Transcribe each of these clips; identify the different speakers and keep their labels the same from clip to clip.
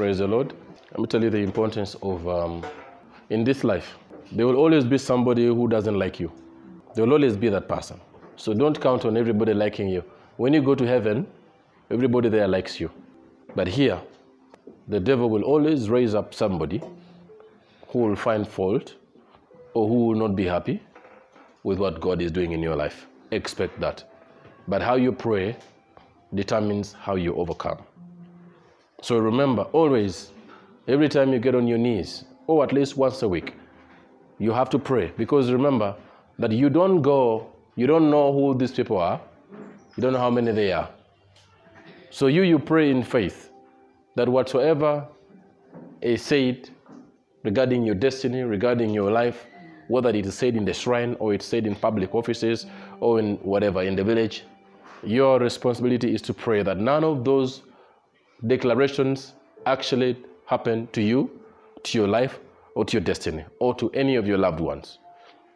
Speaker 1: Praise the Lord. Let me tell you the importance of um, in this life. There will always be somebody who doesn't like you. There will always be that person. So don't count on everybody liking you. When you go to heaven, everybody there likes you. But here, the devil will always raise up somebody who will find fault or who will not be happy with what God is doing in your life. Expect that. But how you pray determines how you overcome. So remember, always, every time you get on your knees, or at least once a week, you have to pray. Because remember that you don't go, you don't know who these people are, you don't know how many they are. So you, you pray in faith that whatsoever is said regarding your destiny, regarding your life, whether it is said in the shrine or it's said in public offices or in whatever, in the village, your responsibility is to pray that none of those declarations actually happen to you, to your life, or to your destiny, or to any of your loved ones.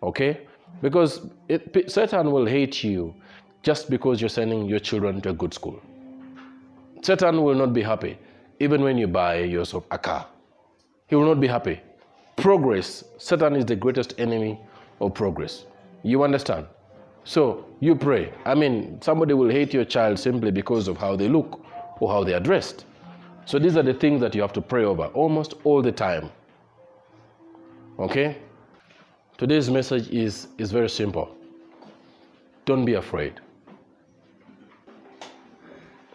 Speaker 1: Okay? Because it, Satan will hate you just because you're sending your children to a good school. Satan will not be happy even when you buy yourself a car. He will not be happy. Progress, Satan is the greatest enemy of progress. You understand? So you pray. I mean, somebody will hate your child simply because of how they look or how they are dressed. So these are the things that you have to pray over almost all the time. Okay? Today's message is, is very simple. Don't be afraid.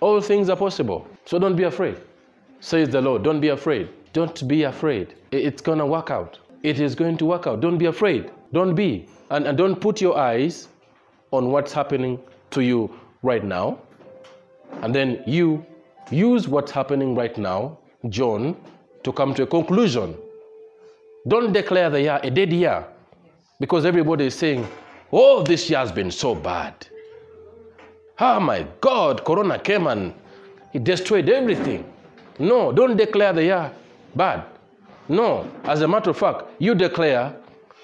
Speaker 1: All things are possible. So don't be afraid. Says the Lord. Don't be afraid. Don't be afraid. It's going to work out. It is going to work out. Don't be afraid. Don't be. And, and don't put your eyes on what's happening to you right now. And then you use what's happening right now, John, to come to a conclusion. Don't declare the year a dead year because everybody is saying, oh, this year has been so bad. Oh my God, Corona came and it destroyed everything. No, don't declare the year bad. No, as a matter of fact, you declare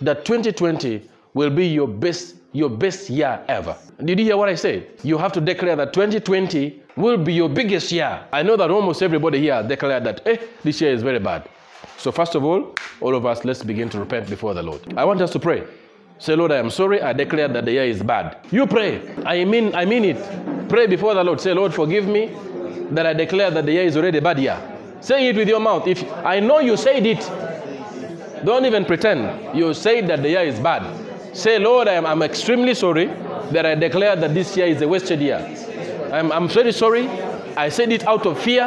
Speaker 1: that 2020 will be your best your best year ever. Did you hear what I said? You have to declare that 2020 will be your biggest year. I know that almost everybody here declared that, eh, this year is very bad. So, first of all, all of us, let's begin to repent before the Lord. I want us to pray. Say, Lord, I am sorry. I declare that the year is bad. You pray. I mean, I mean it. Pray before the Lord. Say, Lord, forgive me that I declare that the year is already a bad year. Say it with your mouth. If I know you said it, don't even pretend. You said that the year is bad. Say, Lord, I am, I'm extremely sorry that I declare that this year is a wasted year. I'm, I'm very sorry. I said it out of fear.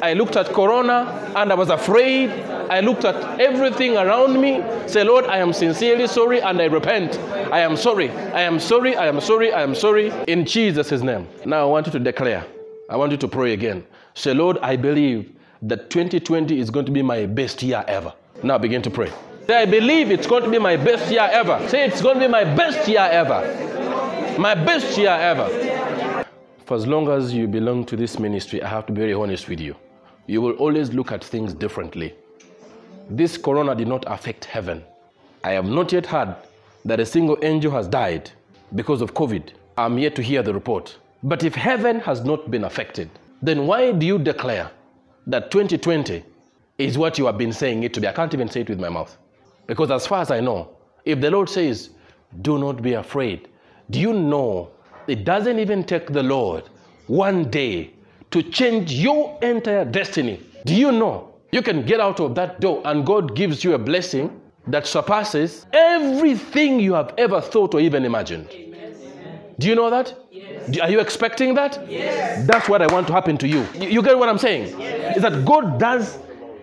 Speaker 1: I looked at Corona and I was afraid. I looked at everything around me. Say, Lord, I am sincerely sorry and I repent. I am sorry. I am sorry. I am sorry. I am sorry. In Jesus' name. Now I want you to declare. I want you to pray again. Say, Lord, I believe that 2020 is going to be my best year ever. Now begin to pray. Say, I believe it's going to be my best year ever. Say, it's going to be my best year ever. My best year ever. For as long as you belong to this ministry, I have to be very honest with you. You will always look at things differently. This corona did not affect heaven. I have not yet heard that a single angel has died because of COVID. I'm yet to hear the report. But if heaven has not been affected, then why do you declare that 2020 is what you have been saying it to be? I can't even say it with my mouth. Because as far as I know, if the Lord says, do not be afraid, do you know it doesn't even take the Lord one day to change your entire destiny? Do you know you can get out of that door and God gives you a blessing that surpasses everything you have ever thought or even imagined? Do you know that? Yes. Are you expecting that?
Speaker 2: Yes.
Speaker 1: That's what I want to happen to you. You, you get what I'm saying?
Speaker 2: Yes.
Speaker 1: Is that God does,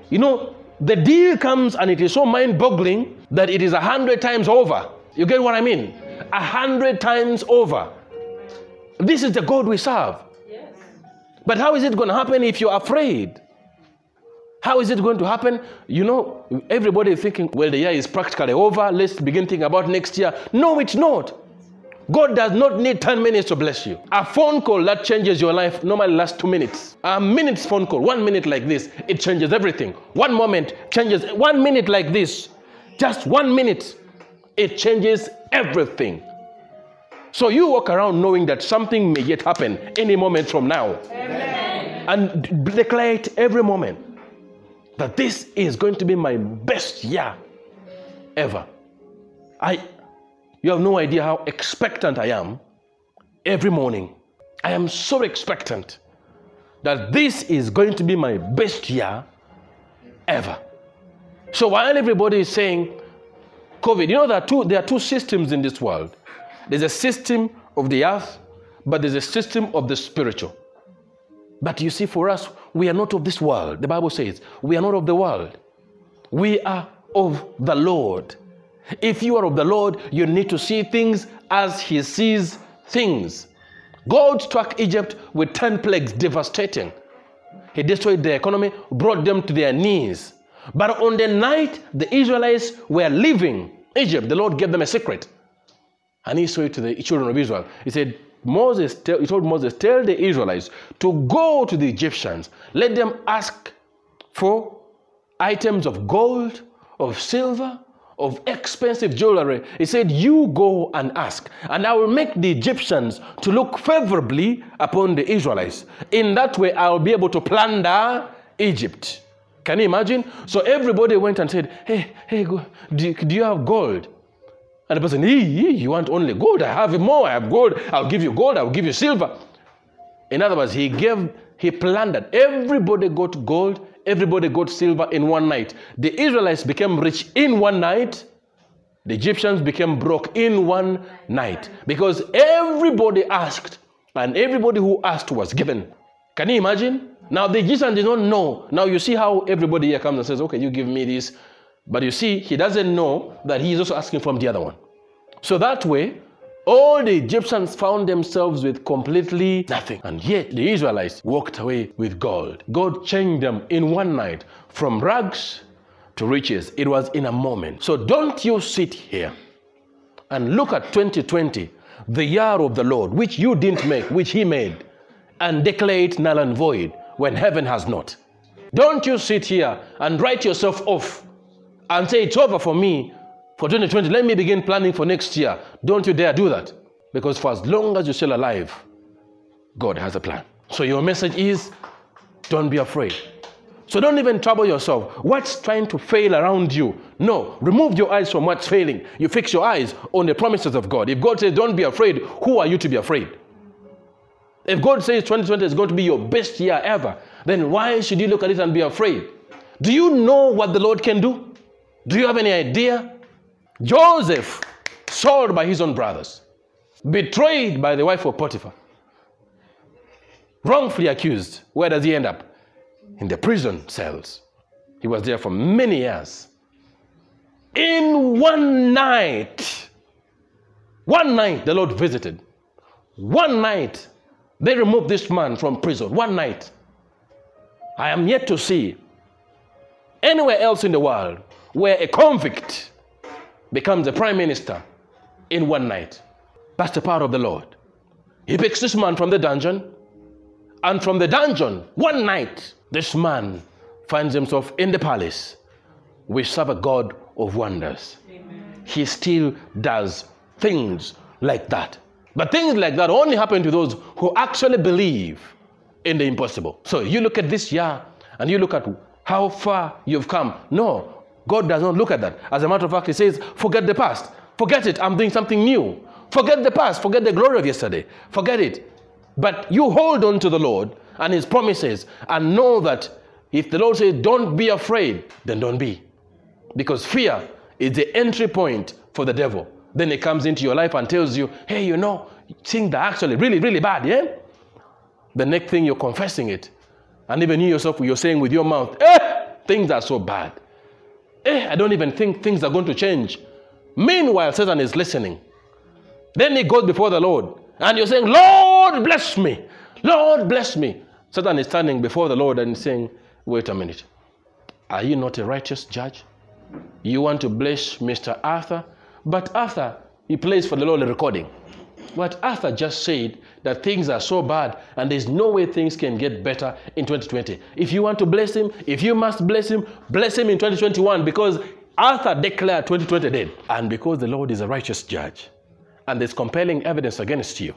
Speaker 1: you know, the deal comes and it is so mind boggling that it is a hundred times over. You get what I mean? A hundred times over. This is the God we serve.
Speaker 2: Yes.
Speaker 1: But how is it going to happen if you're afraid? How is it going to happen? You know, everybody is thinking, well, the year is practically over. Let's begin thinking about next year. No, it's not. God does not need 10 minutes to bless you. A phone call that changes your life normally lasts two minutes. A minute's phone call, one minute like this, it changes everything. One moment changes, one minute like this, just one minute, it changes everything. So you walk around knowing that something may yet happen any moment from now.
Speaker 2: Amen.
Speaker 1: And declare it every moment. that this is going to be my best year ever. I, you have no idea how expectant I am every morning. I am so expectant that this is going to be my best year ever. So while everybody is saying COVID, you know there are two, there are two systems in this world. There's a system of the earth, but there's a system of the spiritual. But you see, for us, we are not of this world. The Bible says, we are not of the world. We are of the Lord. If you are of the Lord, you need to see things as He sees things. God struck Egypt with 10 plagues, devastating. He destroyed their economy, brought them to their knees. But on the night the Israelites were leaving Egypt, the Lord gave them a secret. And he said to the children of Israel, He said, Moses, he told Moses, tell the Israelites to go to the Egyptians. Let them ask for items of gold, of silver, of expensive jewelry. He said, You go and ask, and I will make the Egyptians to look favorably upon the Israelites. In that way, I will be able to plunder Egypt. Can you imagine? So everybody went and said, Hey, hey, do, do you have gold? And the person, hey, you want only gold? I have more. I have gold. I'll give you gold. I'll give you silver. In other words, he gave, he plundered. Everybody got gold. Everybody got silver in one night. The Israelites became rich in one night. The Egyptians became broke in one night because everybody asked, and everybody who asked was given. Can you imagine? Now the Egyptian did not know. Now you see how everybody here comes and says, okay, you give me this. But you see, he doesn't know that he is also asking from the other one. So that way, all the Egyptians found themselves with completely nothing. And yet the Israelites walked away with gold. God changed them in one night from rags to riches. It was in a moment. So don't you sit here and look at 2020, the year of the Lord, which you didn't make, which He made, and declare it null and void when heaven has not. Don't you sit here and write yourself off and say, It's over for me for 2020. Let me begin planning for next year. Don't you dare do that. Because for as long as you're still alive, God has a plan. So your message is don't be afraid. So don't even trouble yourself. What's trying to fail around you? No, remove your eyes from what's failing. You fix your eyes on the promises of God. If God says don't be afraid, who are you to be afraid? If God says 2020 is going to be your best year ever, then why should you look at it and be afraid? Do you know what the Lord can do? Do you have any idea? Joseph, sold by his own brothers, betrayed by the wife of Potiphar, wrongfully accused. Where does he end up? In the prison cells. He was there for many years. In one night, one night, the Lord visited. One night, they removed this man from prison one night. I am yet to see anywhere else in the world where a convict becomes a prime minister in one night. That's the power of the Lord. He picks this man from the dungeon, and from the dungeon, one night, this man finds himself in the palace. We serve a God of wonders. Amen. He still does things like that. But things like that only happen to those who actually believe in the impossible. So you look at this year and you look at how far you've come. No, God does not look at that. As a matter of fact, He says, forget the past. Forget it. I'm doing something new. Forget the past. Forget the glory of yesterday. Forget it. But you hold on to the Lord and His promises and know that if the Lord says, don't be afraid, then don't be. Because fear is the entry point for the devil. Then it comes into your life and tells you, hey, you know, things are actually really, really bad, yeah? The next thing you're confessing it. And even you yourself, you're saying with your mouth, eh, things are so bad. Eh, I don't even think things are going to change. Meanwhile, Satan is listening. Then he goes before the Lord and you're saying, Lord, bless me. Lord, bless me. Satan is standing before the Lord and saying, Wait a minute. Are you not a righteous judge? You want to bless Mr. Arthur? But Arthur, he plays for the Lord recording. But Arthur just said that things are so bad and there's no way things can get better in 2020. If you want to bless him, if you must bless him, bless him in 2021 because Arthur declared 2020 dead. And because the Lord is a righteous judge and there's compelling evidence against you,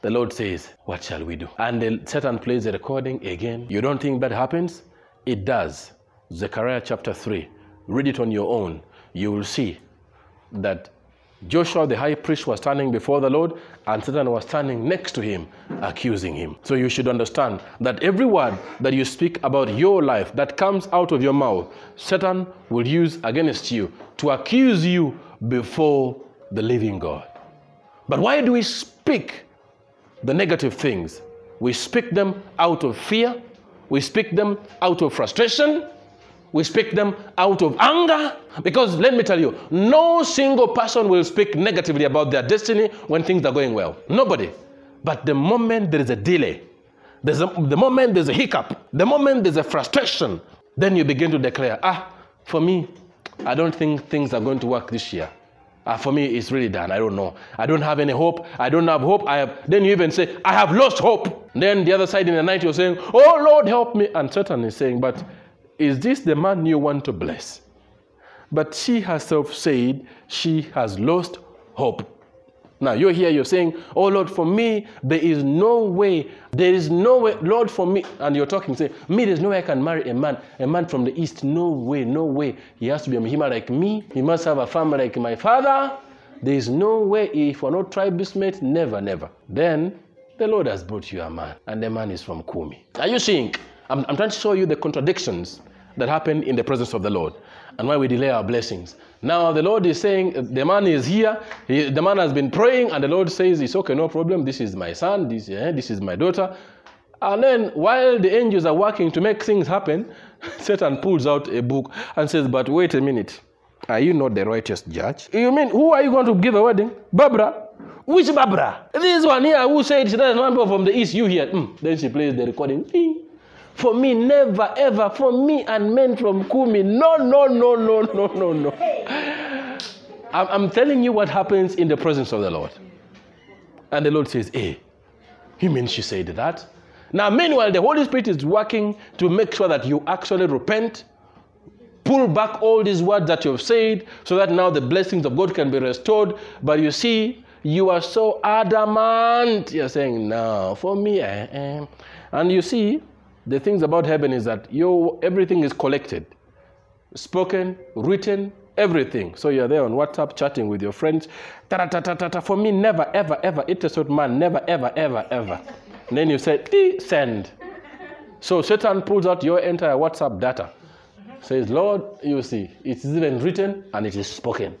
Speaker 1: the Lord says, What shall we do? And the Satan plays the recording again. You don't think that happens? It does. Zechariah chapter 3, read it on your own. You will see that Joshua, the high priest, was standing before the Lord, and Satan was standing next to him, accusing him. So you should understand that every word that you speak about your life that comes out of your mouth, Satan will use against you to accuse you before the living God. But why do we speak the negative things? We speak them out of fear, we speak them out of frustration, we speak them out of anger. Because let me tell you, no single person will speak negatively about their destiny when things are going well. Nobody. But the moment there is a delay, there's a, the moment there's a hiccup, the moment there's a frustration, then you begin to declare, ah, for me, I don't think things are going to work this year. Ah, for me, it's really done. I don't know. I don't have any hope. I don't have hope. I have. Then you even say, I have lost hope. Then the other side in the night, you're saying, Oh Lord, help me. And Satan is saying, But is this the man you want to bless? But she herself said she has lost hope. Now you're here, you're saying, Oh Lord, for me, there is no way, there is no way, Lord, for me, and you're talking, say, Me, there's no way I can marry a man, a man from the East, no way, no way. He has to be a Mahima like me, he must have a family like my father. There is no way, if we're not tribal mate, never, never. Then the Lord has brought you a man, and the man is from Kumi. Are you seeing? I'm, I'm trying to show you the contradictions that happen in the presence of the Lord and why we delay our blessings. Now, the Lord is saying, the man is here, he, the man has been praying, and the Lord says, It's okay, no problem. This is my son, this, eh, this is my daughter. And then, while the angels are working to make things happen, Satan pulls out a book and says, But wait a minute. Are you not the righteous judge? You mean, who are you going to give a wedding? Barbara? Which Barbara? This one here who said she doesn't want from the east, you here. Mm. Then she plays the recording. Ding. For me, never, ever. For me and men from Kumi. No, no, no, no, no, no, no. I'm, telling you what happens in the presence of the Lord. And the Lord says, eh, Hey, you mean she said that? Now, meanwhile, the Holy Spirit is working to make sure that you actually repent, pull back all these words that you've said, so that now the blessings of God can be restored. But you see, you are so adamant. You're saying, No, for me, I am. And you see, the things about heaven is that you everything is collected, spoken, written, everything. So you're there on WhatsApp chatting with your friends. Ta ta ta ta ta. For me, never, ever, ever. It is what man, never, ever, ever, ever. And then you say, send. So Satan pulls out your entire WhatsApp data. Says, Lord, you see, it is even written and it is spoken.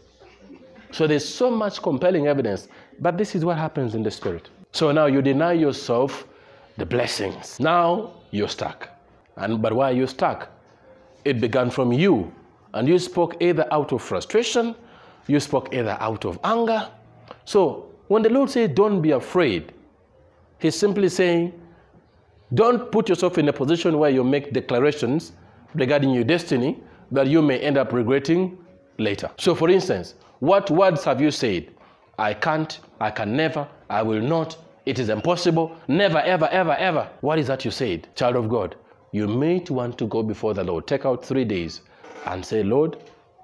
Speaker 1: So there's so much compelling evidence. But this is what happens in the spirit. So now you deny yourself the blessings. Now you're stuck. And but why are you stuck? It began from you. And you spoke either out of frustration, you spoke either out of anger. So when the Lord says, Don't be afraid, He's simply saying, Don't put yourself in a position where you make declarations regarding your destiny that you may end up regretting later. So, for instance, what words have you said? I can't, I can never, I will not, it is impossible. Never, ever, ever, ever. What is that you said? Child of God, you may want to go before the Lord. Take out three days and say, Lord,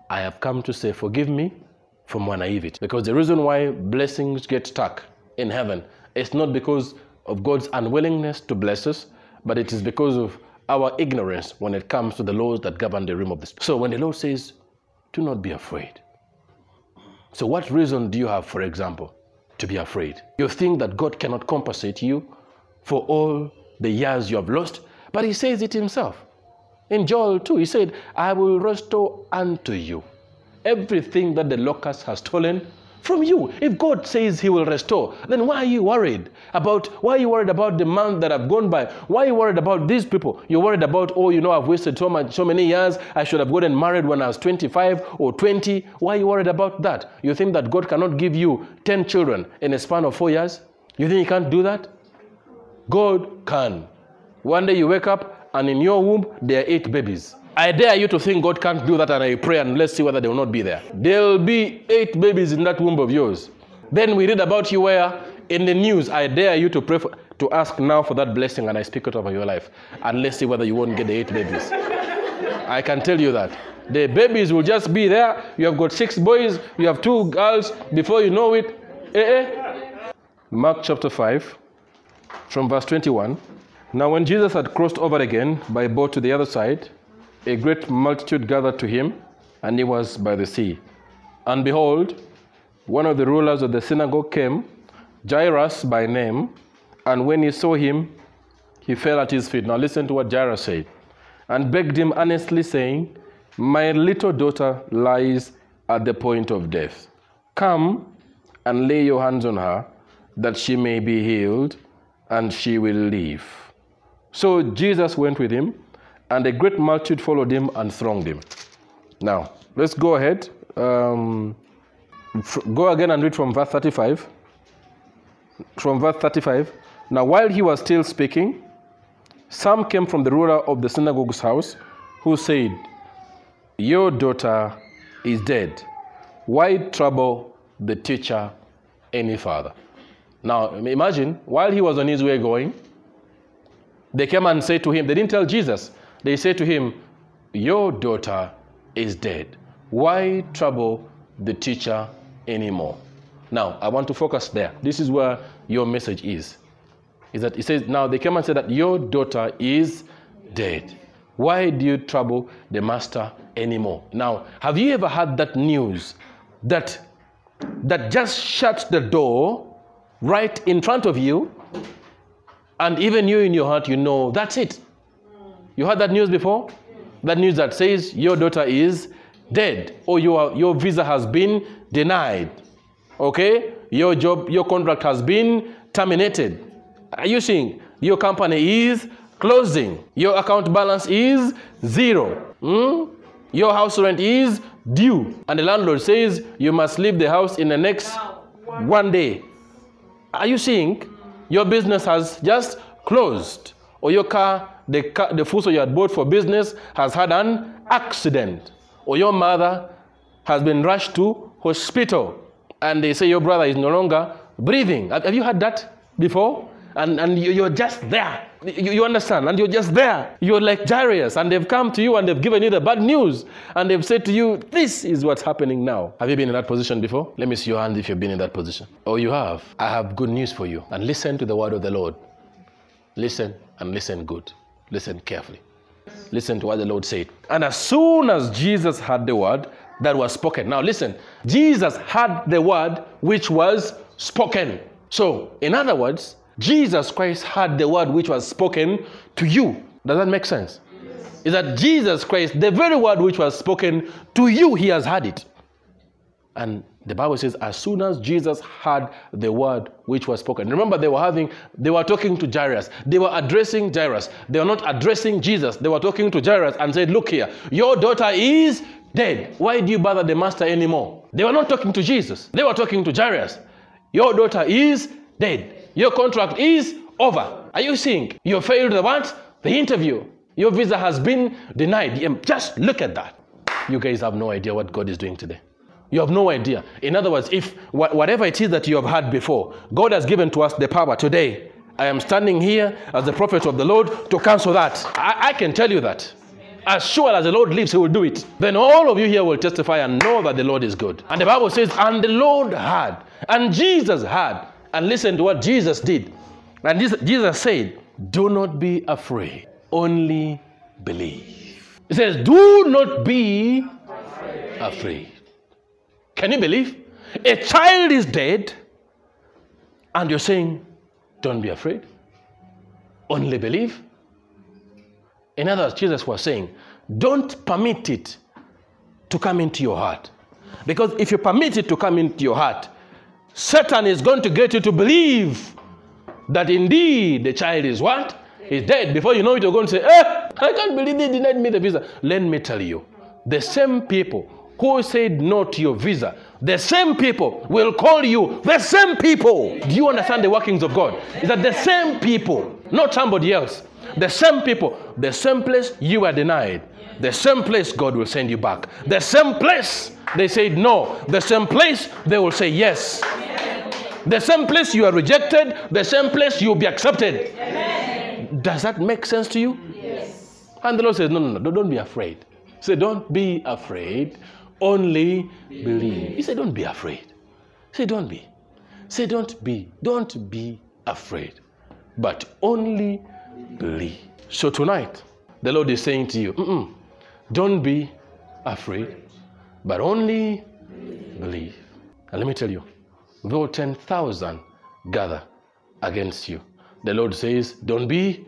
Speaker 1: I have come to say, forgive me for my naivety. Because the reason why blessings get stuck in heaven is not because of God's unwillingness to bless us, but it is because of our ignorance when it comes to the laws that govern the realm of the spirit. So when the Lord says, do not be afraid. So what reason do you have, for example, to be afraid. You think that God cannot compensate you for all the years you have lost, but He says it Himself. In Joel 2, He said, I will restore unto you everything that the locust has stolen from you. If God says He will restore, then why are you worried about? Why are you worried about the month that have gone by? Why are you worried about these people? You're worried about, oh, you know, I've wasted so much, so many years. I should have gotten married when I was 25 or 20. Why are you worried about that? You think that God cannot give you 10 children in a span of four years? You think He can't do that? God can. One day you wake up and in your womb there are eight babies. I dare you to think God can't do that, and I pray and let's see whether they will not be there. There'll be eight babies in that womb of yours. Then we read about you where in the news, I dare you to pray for, to ask now for that blessing, and I speak it over your life. And let's see whether you won't get the eight babies. I can tell you that. The babies will just be there. You have got six boys, you have two girls. Before you know it, eh, eh. Mark chapter 5, from verse 21. Now, when Jesus had crossed over again by boat to the other side, a great multitude gathered to him, and he was by the sea. And behold, one of the rulers of the synagogue came, Jairus by name, and when he saw him, he fell at his feet. Now listen to what Jairus said, and begged him earnestly, saying, My little daughter lies at the point of death. Come and lay your hands on her, that she may be healed, and she will live. So Jesus went with him, and a great multitude followed him and thronged him. Now, let's go ahead. Um, go again and read from verse 35. From verse 35. Now, while he was still speaking, some came from the ruler of the synagogue's house who said, Your daughter is dead. Why trouble the teacher any further? Now, imagine, while he was on his way going, they came and said to him, they didn't tell Jesus, they say to him, Your daughter is dead. Why trouble the teacher anymore? Now, I want to focus there. This is where your message is. Is that it says, Now they came and said that your daughter is dead. Why do you trouble the master anymore? Now, have you ever had that news that that just shuts the door right in front of you, and even you in your heart, you know that's it. You heard that news before? That news that says your daughter is dead, or your, your visa has been denied. Okay? Your job, your contract has been terminated. Are you seeing? Your company is closing. Your account balance is zero. Hmm? Your house rent is due. And the landlord says you must leave the house in the next one day. Are you seeing? Your business has just closed. Or your car, the, car, the food you had bought for business has had an accident. Or your mother has been rushed to hospital. And they say your brother is no longer breathing. Have you had that before? And, and you- you're just there. You, you understand? And you're just there. You're like Jairus, and they've come to you and they've given you the bad news. And they've said to you, This is what's happening now. Have you been in that position before? Let me see your hand if you've been in that position. Oh, you have. I have good news for you. And listen to the word of the Lord. Listen and listen good. Listen carefully. Listen to what the Lord said. And as soon as Jesus had the word that was spoken, now listen, Jesus had the word which was spoken. So, in other words, Jesus Christ had the word which was spoken to you. Does that make sense? Is that Jesus Christ, the very word which was spoken to you, he has had it. And the Bible says, as soon as Jesus heard the word which was spoken, remember they were having, they were talking to Jairus. They were addressing Jairus. They were not addressing Jesus. They were talking to Jairus and said, Look here, your daughter is dead. Why do you bother the master anymore? They were not talking to Jesus. They were talking to Jairus. Your daughter is dead. Your contract is over. Are you seeing? You failed the what? The interview. Your visa has been denied. Just look at that. You guys have no idea what God is doing today. You have no idea. In other words, if whatever it is that you have had before, God has given to us the power today. I am standing here as the prophet of the Lord to cancel that. I, I can tell you that. As sure as the Lord lives, He will do it. Then all of you here will testify and know that the Lord is good. And the Bible says, and the Lord had, and Jesus had. And listen to what Jesus did. And Jesus, Jesus said, Do not be afraid, only believe. He says, Do not be afraid. Can you believe? A child is dead, and you're saying, Don't be afraid, only believe. In other words, Jesus was saying, Don't permit it to come into your heart. Because if you permit it to come into your heart, Satan is going to get you to believe that indeed the child is what? Is dead. Before you know it, you're going to say, eh, I can't believe they denied me the visa. Let me tell you, the same people who said no to your visa, the same people will call you the same people. Do you understand the workings of God? Is that the same people, not somebody else. The same people, the same place you were denied, the same place God will send you back. The same place they said no, the same place they will say yes. The same place you are rejected, the same place you'll be accepted. Does that make sense to you? Yes. And the Lord says, No, no, no, don't be afraid. Said, Don't be afraid, only believe. He said, Don't be afraid. Say, Don't be. Say, Don't be. Don't be afraid, but only believe. So tonight, the Lord is saying to you, "Mm-mm, Don't be afraid, but only believe. And let me tell you, though 10,000 gather against you, the Lord says, Don't be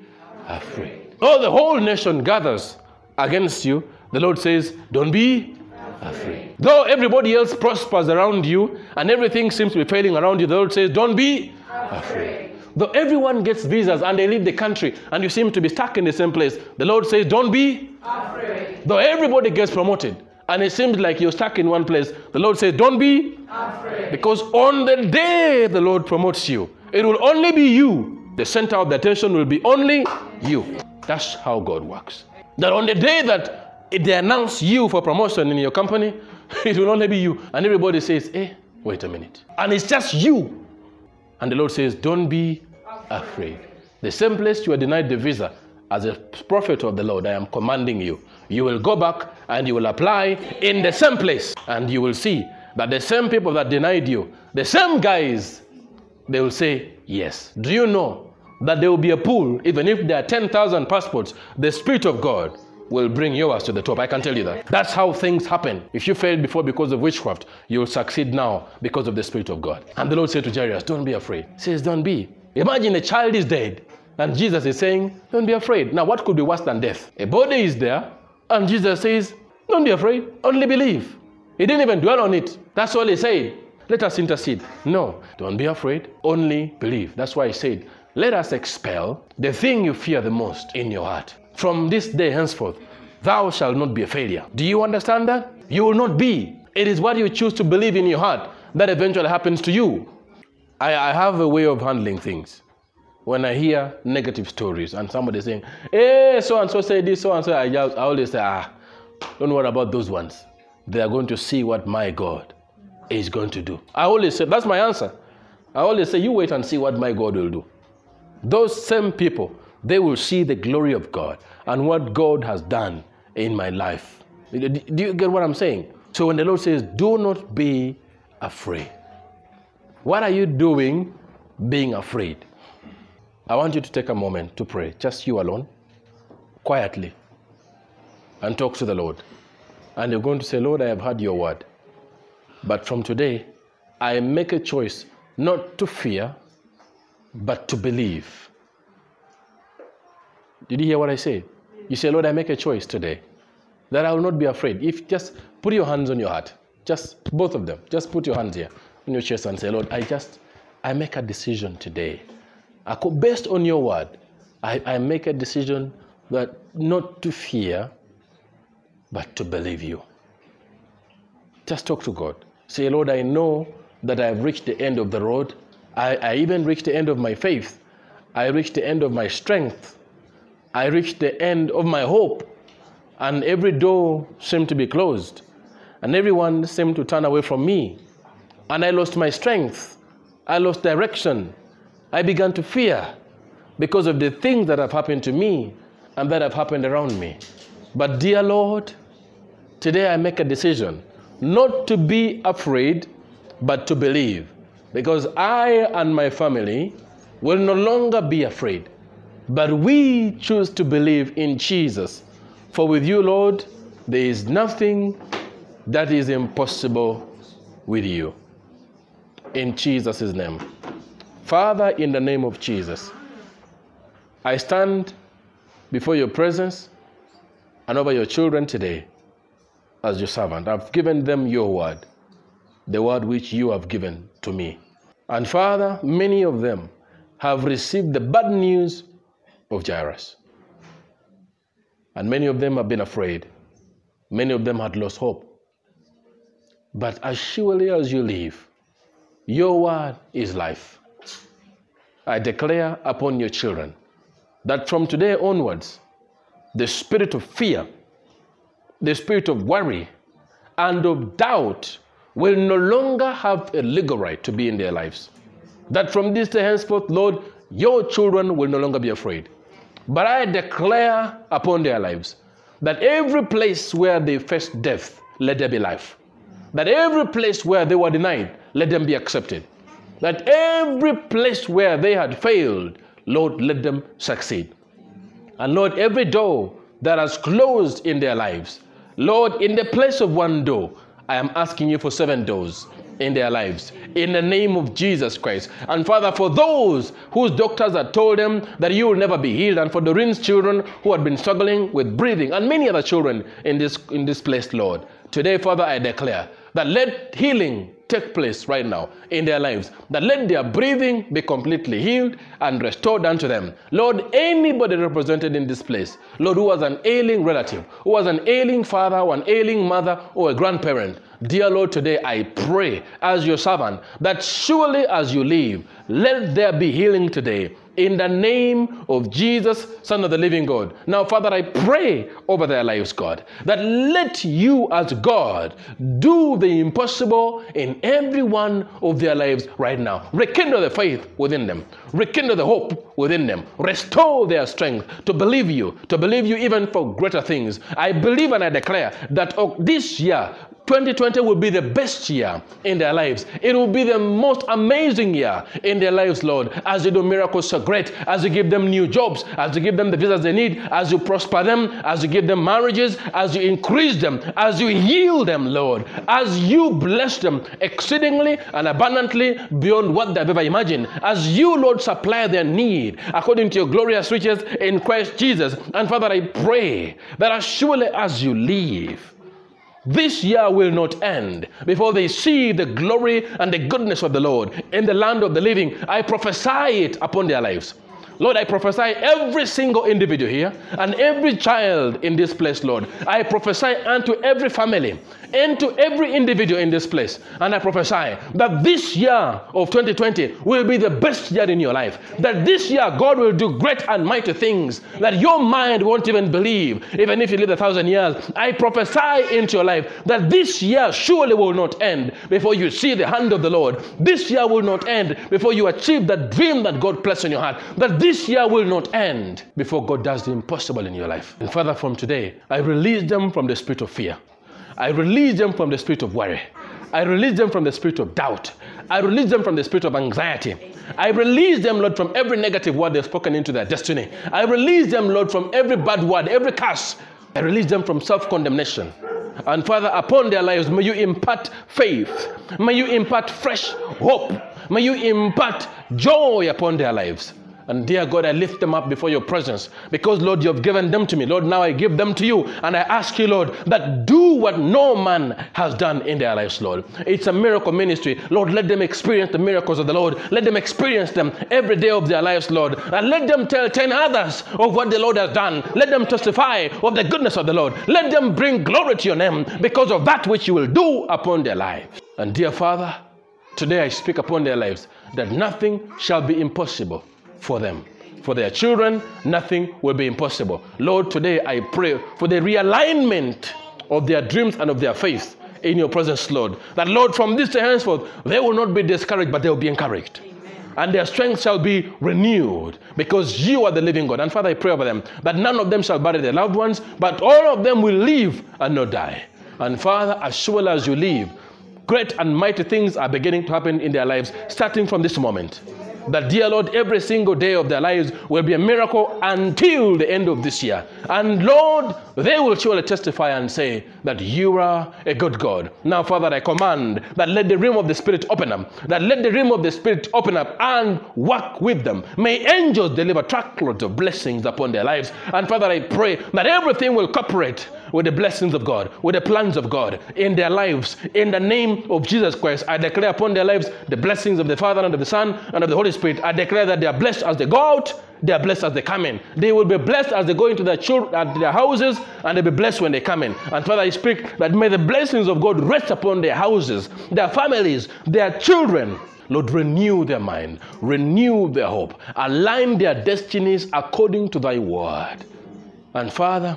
Speaker 1: afraid. Oh, the whole nation gathers against you, the Lord says, Don't be afraid. Though everybody else prospers around you and everything seems to be failing around you, the Lord says, Don't be afraid. Though everyone gets visas and they leave the country and you seem to be stuck in the same place, the Lord says, Don't be
Speaker 2: afraid.
Speaker 1: Though everybody gets promoted and it seems like you're stuck in one place, the Lord says, Don't be
Speaker 2: Afraid.
Speaker 1: because on the day the Lord promotes you, it will only be you. The center of the attention will be only you. That's how God works. That on the day that they announce you for promotion in your company, it will only be you. And everybody says, hey, wait a minute. And it's just you. And the Lord says, Don't be afraid. The same place you are denied the visa, as a prophet of the Lord, I am commanding you. You will go back and you will apply in the same place. And you will see that the same people that denied you, the same guys, they will say, Yes. Do you know that there will be a pool, even if there are 10,000 passports, the Spirit of God will bring yours to the top. I can tell you that. That's how things happen. If you failed before because of witchcraft, you'll succeed now because of the Spirit of God. And the Lord said to Jairus, Don't be afraid. He says, Don't be. Imagine a child is dead, and Jesus is saying, Don't be afraid. Now, what could be worse than death? A body is there, and Jesus says, Don't be afraid, only believe. He didn't even dwell on it. That's all he said. Let us intercede. No, don't be afraid, only believe. That's why he said, Let us expel the thing you fear the most in your heart. From this day henceforth, thou shalt not be a failure. Do you understand that? You will not be. It is what you choose to believe in your heart that eventually happens to you. I, I have a way of handling things. When I hear negative stories and somebody saying, hey, so and so said this, so and so, I, I always say, ah, don't worry about those ones. They are going to see what my God is going to do. I always say, that's my answer. I always say, you wait and see what my God will do. Those same people, they will see the glory of God and what God has done in my life. Do you get what I'm saying? So when the Lord says, do not be afraid, what are you doing being afraid? I want you to take a moment to pray, just you alone, quietly, and talk to the Lord. And you're going to say, Lord, I have heard your word. But from today, I make a choice not to fear, but to believe. Did you hear what I said? You say, Lord, I make a choice today that I will not be afraid. If just put your hands on your heart, just both of them, just put your hands here on your chest and say, Lord, I just, I make a decision today. I could, based on your word, I, I make a decision that not to fear, but to believe you. Just talk to God. Say, Lord, I know that I've reached the end of the road. I, I even reached the end of my faith. I reached the end of my strength. I reached the end of my hope. And every door seemed to be closed. And everyone seemed to turn away from me. And I lost my strength. I lost direction. I began to fear because of the things that have happened to me and that have happened around me. But, dear Lord, today I make a decision not to be afraid, but to believe. Because I and my family will no longer be afraid, but we choose to believe in Jesus. For with you, Lord, there is nothing that is impossible with you. In Jesus' name. Father, in the name of Jesus, I stand before your presence and over your children today as your servant. I've given them your word, the word which you have given to me. And Father, many of them have received the bad news of Jairus. And many of them have been afraid. Many of them had lost hope. But as surely as you live, your word is life. I declare upon your children that from today onwards, the spirit of fear, the spirit of worry, and of doubt will no longer have a legal right to be in their lives. That from this day henceforth, Lord, your children will no longer be afraid. But I declare upon their lives that every place where they faced death, let there be life. That every place where they were denied, let them be accepted. That every place where they had failed, Lord, let them succeed. And Lord, every door that has closed in their lives, Lord, in the place of one door, I am asking you for seven doors in their lives in the name of Jesus Christ. And Father, for those whose doctors had told them that you will never be healed, and for Doreen's children who had been struggling with breathing, and many other children in this, in this place, Lord, today, Father, I declare that let healing take place right now in their lives. That let their breathing be completely healed and restored unto them. Lord, anybody represented in this place, Lord, who was an ailing relative, who was an ailing father, or an ailing mother, or a grandparent, Dear Lord, today I pray as your servant that surely as you leave, let there be healing today in the name of Jesus, Son of the living God. Now, Father, I pray over their lives, God, that let you, as God, do the impossible in every one of their lives right now. Rekindle the faith within them, rekindle the hope within them, restore their strength to believe you, to believe you even for greater things. I believe and I declare that oh, this year, 2020 will be the best year in their lives. It will be the most amazing year in their lives, Lord, as you do miracles so great, as you give them new jobs, as you give them the visas they need, as you prosper them, as you give them marriages, as you increase them, as you heal them, Lord, as you bless them exceedingly and abundantly beyond what they've ever imagined, as you, Lord, supply their need according to your glorious riches in Christ Jesus. And Father, I pray that as surely as you leave, this year will not end before they see the glory and the goodness of the Lord in the land of the living. I prophesy it upon their lives. Lord, I prophesy every single individual here and every child in this place, Lord. I prophesy unto every family and to every individual in this place. And I prophesy that this year of 2020 will be the best year in your life. That this year God will do great and mighty things that your mind won't even believe, even if you live a thousand years. I prophesy into your life that this year surely will not end before you see the hand of the Lord. This year will not end before you achieve that dream that God placed in your heart. That this year will not end before God does the impossible in your life. And Father, from today, I release them from the spirit of fear. I release them from the spirit of worry. I release them from the spirit of doubt. I release them from the spirit of anxiety. I release them, Lord, from every negative word they've spoken into their destiny. I release them, Lord, from every bad word, every curse. I release them from self condemnation. And Father, upon their lives, may you impart faith. May you impart fresh hope. May you impart joy upon their lives. And dear God, I lift them up before your presence because, Lord, you have given them to me. Lord, now I give them to you. And I ask you, Lord, that do what no man has done in their lives, Lord. It's a miracle ministry. Lord, let them experience the miracles of the Lord. Let them experience them every day of their lives, Lord. And let them tell 10 others of what the Lord has done. Let them testify of the goodness of the Lord. Let them bring glory to your name because of that which you will do upon their lives. And dear Father, today I speak upon their lives that nothing shall be impossible for them. For their children, nothing will be impossible. Lord, today I pray for the realignment of their dreams and of their faith in your presence, Lord. That, Lord, from this day henceforth, they will not be discouraged, but they will be encouraged. And their strength shall be renewed because you are the living God. And Father, I pray over them that none of them shall bury their loved ones, but all of them will live and not die. And Father, as sure as you live, great and mighty things are beginning to happen in their lives, starting from this moment that, dear Lord, every single day of their lives will be a miracle until the end of this year. And Lord, they will surely testify and say that you are a good God. Now, Father, I command that let the realm of the Spirit open up, that let the realm of the Spirit open up and work with them. May angels deliver truckloads of blessings upon their lives. And Father, I pray that everything will cooperate with the blessings of God, with the plans of God in their lives. In the name of Jesus Christ, I declare upon their lives the blessings of the Father and of the Son and of the Holy Spirit. I declare that they are blessed as they go out, they are blessed as they come in. They will be blessed as they go into their children, their houses, and they'll be blessed when they come in. And Father, I speak that may the blessings of God rest upon their houses, their families, their children. Lord, renew their mind, renew their hope, align their destinies according to thy word. And Father,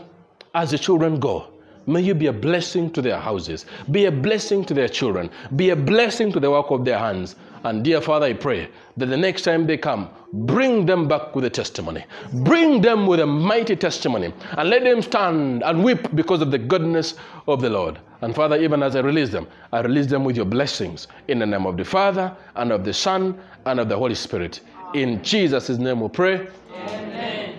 Speaker 1: as the children go, may you be a blessing to their houses, be a blessing to their children, be a blessing to the work of their hands. And dear Father, I pray that the next time they come, bring them back with a testimony. Bring them with a mighty testimony and let them stand and weep because of the goodness of the Lord. And Father, even as I release them, I release them with your blessings in the name of the Father and of the Son and of the Holy Spirit. In Jesus' name we pray. Amen.